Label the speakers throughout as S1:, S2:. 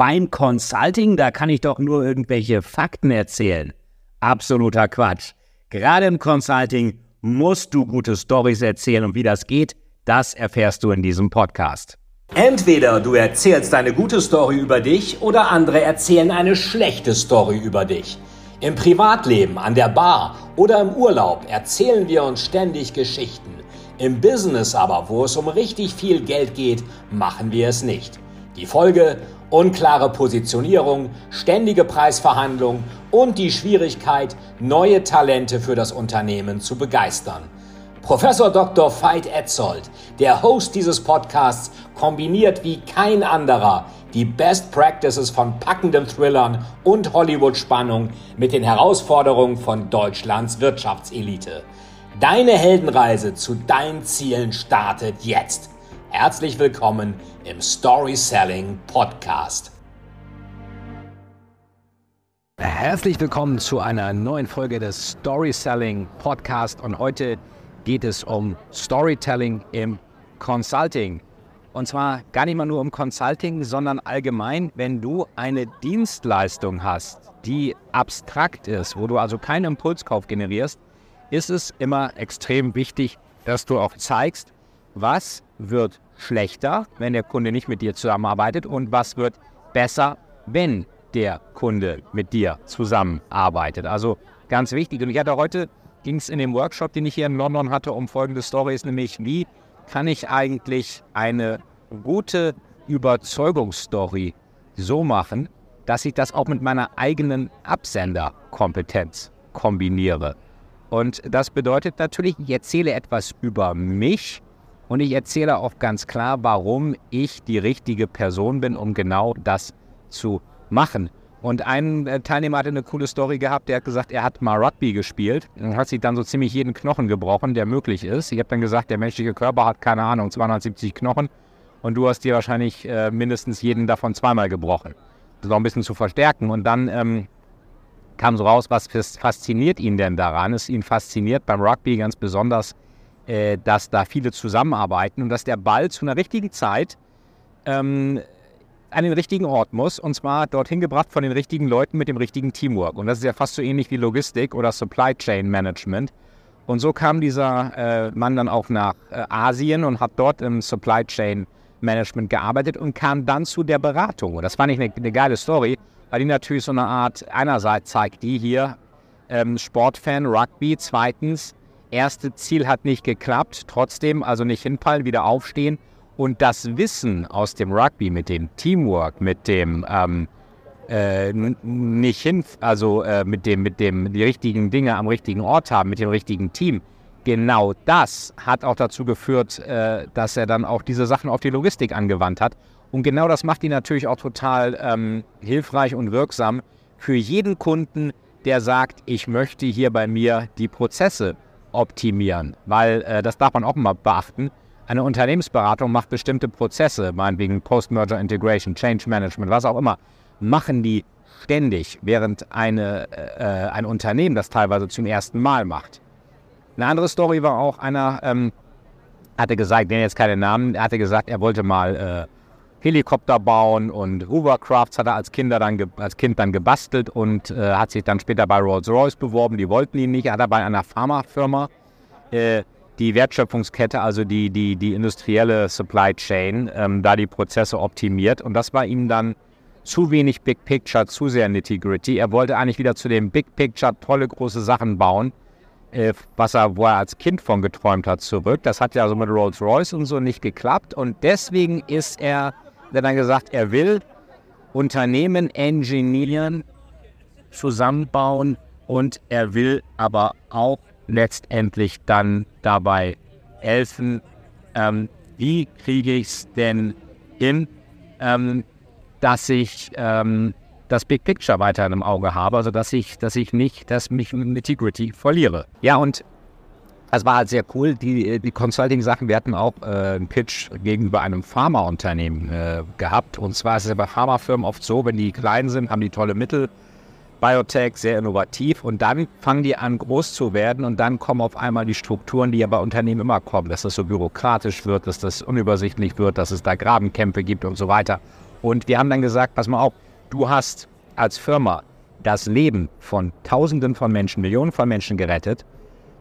S1: beim Consulting, da kann ich doch nur irgendwelche Fakten erzählen. Absoluter Quatsch. Gerade im Consulting musst du gute Stories erzählen und wie das geht, das erfährst du in diesem Podcast.
S2: Entweder du erzählst eine gute Story über dich oder andere erzählen eine schlechte Story über dich. Im Privatleben, an der Bar oder im Urlaub erzählen wir uns ständig Geschichten. Im Business aber, wo es um richtig viel Geld geht, machen wir es nicht. Die Folge unklare Positionierung, ständige Preisverhandlungen und die Schwierigkeit, neue Talente für das Unternehmen zu begeistern. Professor Dr. Veit Etzold, der Host dieses Podcasts, kombiniert wie kein anderer die Best Practices von packenden Thrillern und Hollywood-Spannung mit den Herausforderungen von Deutschlands Wirtschaftselite. Deine Heldenreise zu deinen Zielen startet jetzt. Herzlich willkommen im Story Selling Podcast.
S1: Herzlich willkommen zu einer neuen Folge des Story Selling Podcast und heute geht es um Storytelling im Consulting. Und zwar gar nicht mal nur um Consulting, sondern allgemein, wenn du eine Dienstleistung hast, die abstrakt ist, wo du also keinen Impulskauf generierst, ist es immer extrem wichtig, dass du auch zeigst, was wird schlechter, wenn der Kunde nicht mit dir zusammenarbeitet und was wird besser, wenn der Kunde mit dir zusammenarbeitet. Also ganz wichtig. Und ich hatte heute, ging es in dem Workshop, den ich hier in London hatte, um folgende Stories, nämlich wie kann ich eigentlich eine gute Überzeugungsstory so machen, dass ich das auch mit meiner eigenen Absenderkompetenz kombiniere. Und das bedeutet natürlich, ich erzähle etwas über mich, und ich erzähle auch ganz klar, warum ich die richtige Person bin, um genau das zu machen. Und ein äh, Teilnehmer hatte eine coole Story gehabt, der hat gesagt, er hat mal Rugby gespielt und hat sich dann so ziemlich jeden Knochen gebrochen, der möglich ist. Ich habe dann gesagt, der menschliche Körper hat keine Ahnung, 270 Knochen und du hast dir wahrscheinlich äh, mindestens jeden davon zweimal gebrochen. Das ist auch ein bisschen zu verstärken. Und dann ähm, kam so raus, was fasziniert ihn denn daran? Es ihn fasziniert beim Rugby ganz besonders äh, dass da viele zusammenarbeiten und dass der Ball zu einer richtigen Zeit ähm, an den richtigen Ort muss und zwar dorthin gebracht von den richtigen Leuten mit dem richtigen Teamwork. Und das ist ja fast so ähnlich wie Logistik oder Supply Chain Management. Und so kam dieser äh, Mann dann auch nach äh, Asien und hat dort im Supply Chain Management gearbeitet und kam dann zu der Beratung. Und das fand ich eine, eine geile Story, weil die natürlich so eine Art, einerseits zeigt die hier ähm, Sportfan, Rugby, zweitens erste Ziel hat nicht geklappt, trotzdem also nicht hinfallen, wieder aufstehen und das Wissen aus dem Rugby mit dem Teamwork, mit dem ähm, äh, nicht hin, also äh, mit dem, mit dem die richtigen Dinge am richtigen Ort haben, mit dem richtigen Team. Genau das hat auch dazu geführt, äh, dass er dann auch diese Sachen auf die Logistik angewandt hat. Und genau das macht ihn natürlich auch total ähm, hilfreich und wirksam für jeden Kunden, der sagt, ich möchte hier bei mir die Prozesse optimieren, weil äh, das darf man auch mal beachten. Eine Unternehmensberatung macht bestimmte Prozesse, meinetwegen Post-Merger Integration, Change Management, was auch immer, machen die ständig, während eine, äh, ein Unternehmen das teilweise zum ersten Mal macht. Eine andere Story war auch, einer ähm, hatte gesagt, ich jetzt keine Namen, er hatte gesagt, er wollte mal äh, Helikopter bauen und Hovercrafts hat er als, Kinder dann als Kind dann gebastelt und äh, hat sich dann später bei Rolls-Royce beworben. Die wollten ihn nicht. Er hat er bei einer Pharmafirma äh, die Wertschöpfungskette, also die, die, die industrielle Supply Chain, ähm, da die Prozesse optimiert. Und das war ihm dann zu wenig Big Picture, zu sehr Nitty-Gritty. Er wollte eigentlich wieder zu dem Big Picture tolle große Sachen bauen, äh, was er, wo er als Kind von geträumt hat, zurück. Das hat ja so mit Rolls-Royce und so nicht geklappt. Und deswegen ist er der dann gesagt, er will Unternehmen engineieren, zusammenbauen und er will aber auch letztendlich dann dabei helfen, ähm, wie kriege ich es denn hin, ähm, dass ich ähm, das Big Picture weiter im Auge habe, also dass ich, dass ich nicht, dass mich mit Integrity verliere. Ja, und das war halt sehr cool. Die, die Consulting-Sachen, wir hatten auch äh, einen Pitch gegenüber einem Pharmaunternehmen äh, gehabt. Und zwar ist es bei Pharmafirmen oft so, wenn die klein sind, haben die tolle Mittel. Biotech, sehr innovativ. Und dann fangen die an, groß zu werden. Und dann kommen auf einmal die Strukturen, die ja bei Unternehmen immer kommen. Dass das so bürokratisch wird, dass das unübersichtlich wird, dass es da Grabenkämpfe gibt und so weiter. Und wir haben dann gesagt, pass mal auf, du hast als Firma das Leben von Tausenden von Menschen, Millionen von Menschen gerettet.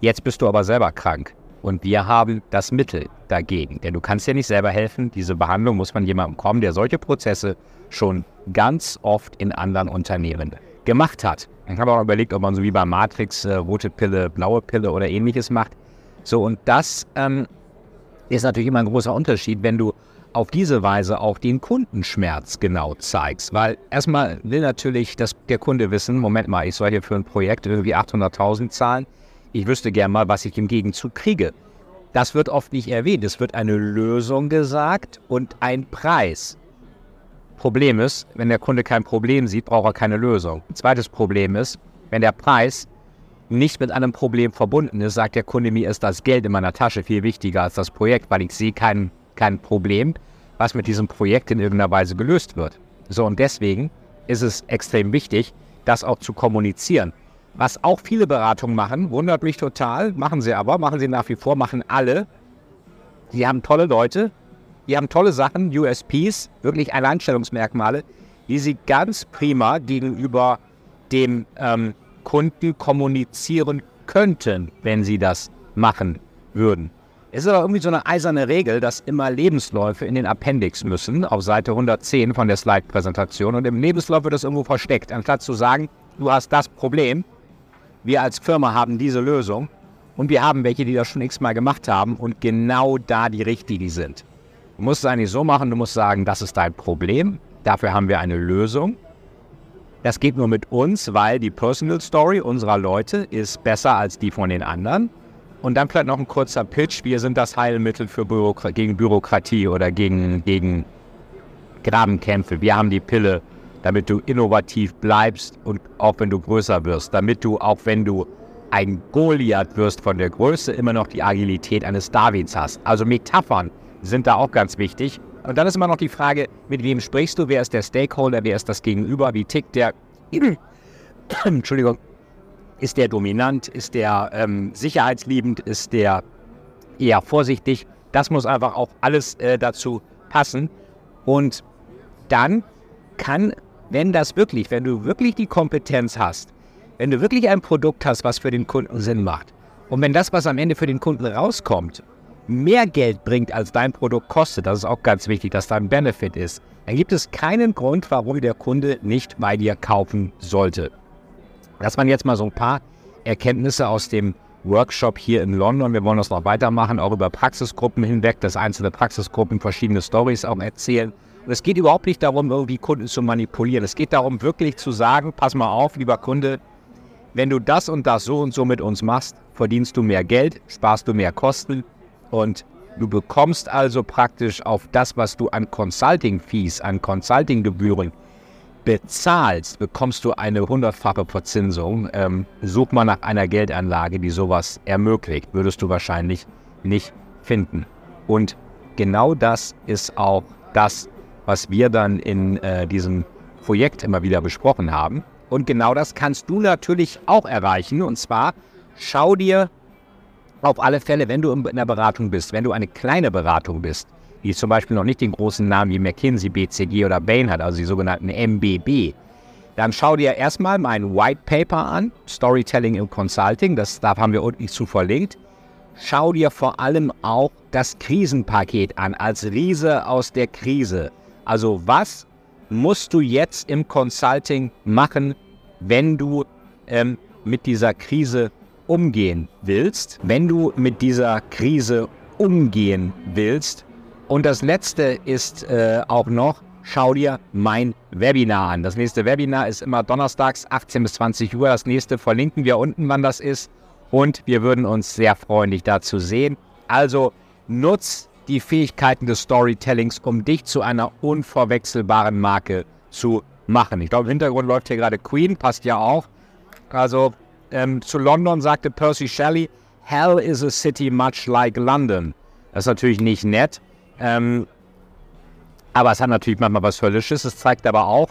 S1: Jetzt bist du aber selber krank. Und wir haben das Mittel dagegen. Denn du kannst dir nicht selber helfen. Diese Behandlung muss von jemandem kommen, der solche Prozesse schon ganz oft in anderen Unternehmen gemacht hat. Ich habe auch überlegt, ob man so wie bei Matrix äh, rote Pille, blaue Pille oder ähnliches macht. So, und das ähm, ist natürlich immer ein großer Unterschied, wenn du auf diese Weise auch den Kundenschmerz genau zeigst. Weil erstmal will natürlich dass der Kunde wissen, Moment mal, ich soll hier für ein Projekt irgendwie 800.000 zahlen. Ich wüsste gern mal, was ich im Gegenzug kriege. Das wird oft nicht erwähnt. Es wird eine Lösung gesagt und ein Preis. Problem ist, wenn der Kunde kein Problem sieht, braucht er keine Lösung. Zweites Problem ist, wenn der Preis nicht mit einem Problem verbunden ist, sagt der Kunde, mir ist das Geld in meiner Tasche viel wichtiger als das Projekt, weil ich sehe kein, kein Problem, was mit diesem Projekt in irgendeiner Weise gelöst wird. So, und deswegen ist es extrem wichtig, das auch zu kommunizieren. Was auch viele Beratungen machen, wundert mich total, machen sie aber, machen sie nach wie vor, machen alle. Sie haben tolle Leute, die haben tolle Sachen, USPs, wirklich Alleinstellungsmerkmale, die sie ganz prima gegenüber dem ähm, Kunden kommunizieren könnten, wenn sie das machen würden. Es ist aber irgendwie so eine eiserne Regel, dass immer Lebensläufe in den Appendix müssen, auf Seite 110 von der Slide-Präsentation. Und im Lebenslauf wird das irgendwo versteckt. Anstatt zu sagen, du hast das Problem, wir als Firma haben diese Lösung und wir haben welche, die das schon x-mal gemacht haben und genau da die richtigen sind. Du musst es eigentlich so machen, du musst sagen, das ist dein Problem, dafür haben wir eine Lösung das geht nur mit uns, weil die Personal Story unserer Leute ist besser als die von den anderen. Und dann vielleicht noch ein kurzer Pitch. Wir sind das Heilmittel für Bürokra gegen Bürokratie oder gegen, gegen Grabenkämpfe. Wir haben die Pille, damit du innovativ bleibst und auch wenn du größer wirst. Damit du, auch wenn du ein Goliath wirst von der Größe, immer noch die Agilität eines Davids hast. Also Metaphern sind da auch ganz wichtig. Und dann ist immer noch die Frage, mit wem sprichst du? Wer ist der Stakeholder? Wer ist das Gegenüber? Wie tickt der? Entschuldigung. Ist der dominant? Ist der ähm, sicherheitsliebend? Ist der eher vorsichtig? Das muss einfach auch alles äh, dazu passen. Und dann kann, wenn das wirklich, wenn du wirklich die Kompetenz hast, wenn du wirklich ein Produkt hast, was für den Kunden Sinn macht, und wenn das, was am Ende für den Kunden rauskommt, mehr Geld bringt, als dein Produkt kostet, das ist auch ganz wichtig, dass da ein Benefit ist, dann gibt es keinen Grund, warum der Kunde nicht bei dir kaufen sollte. Das waren jetzt mal so ein paar Erkenntnisse aus dem Workshop hier in London. Wir wollen das noch weitermachen, auch über Praxisgruppen hinweg, dass einzelne Praxisgruppen verschiedene Stories auch erzählen. Und es geht überhaupt nicht darum, irgendwie Kunden zu manipulieren. Es geht darum, wirklich zu sagen, pass mal auf, lieber Kunde, wenn du das und das so und so mit uns machst, verdienst du mehr Geld, sparst du mehr Kosten und du bekommst also praktisch auf das, was du an Consulting-Fees, an Consulting-Gebühren bezahlst, bekommst du eine hundertfache Verzinsung. Ähm, such mal nach einer Geldanlage, die sowas ermöglicht, würdest du wahrscheinlich nicht finden. Und genau das ist auch das, was wir dann in äh, diesem Projekt immer wieder besprochen haben. Und genau das kannst du natürlich auch erreichen. Und zwar schau dir auf alle Fälle, wenn du in der Beratung bist, wenn du eine kleine Beratung bist, die zum Beispiel noch nicht den großen Namen wie McKinsey, BCG oder Bain hat, also die sogenannten MBB, dann schau dir erstmal mein White Paper an, Storytelling im Consulting, das, da haben wir unten zu verlinkt. Schau dir vor allem auch das Krisenpaket an, als Riese aus der Krise. Also was musst du jetzt im Consulting machen, wenn du ähm, mit dieser Krise umgehen willst, wenn du mit dieser Krise umgehen willst. Und das Letzte ist äh, auch noch, schau dir mein Webinar an. Das nächste Webinar ist immer donnerstags 18 bis 20 Uhr. Das nächste verlinken wir unten, wann das ist. Und wir würden uns sehr freuen, dich da zu sehen. Also nutz die Fähigkeiten des Storytellings, um dich zu einer unverwechselbaren Marke zu machen. Ich glaube, im Hintergrund läuft hier gerade Queen, passt ja auch. Also ähm, zu London sagte Percy Shelley, Hell is a city much like London. Das ist natürlich nicht nett, ähm, aber es hat natürlich manchmal was Höllisches. Es zeigt aber auch,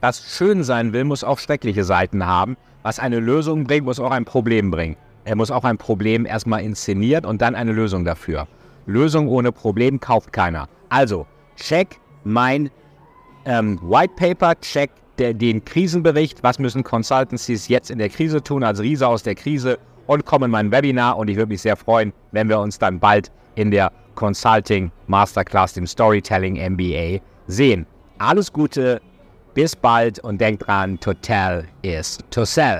S1: was schön sein will, muss auch schreckliche Seiten haben. Was eine Lösung bringt, muss auch ein Problem bringen. Er muss auch ein Problem erstmal inszeniert und dann eine Lösung dafür. Lösung ohne Problem kauft keiner. Also, check mein ähm, White Paper, check der, den Krisenbericht, was müssen Consultancies jetzt in der Krise tun, als Riese aus der Krise und komm in mein Webinar und ich würde mich sehr freuen, wenn wir uns dann bald in der Consulting Masterclass, dem Storytelling MBA sehen. Alles Gute, bis bald und denk dran, to tell is to sell.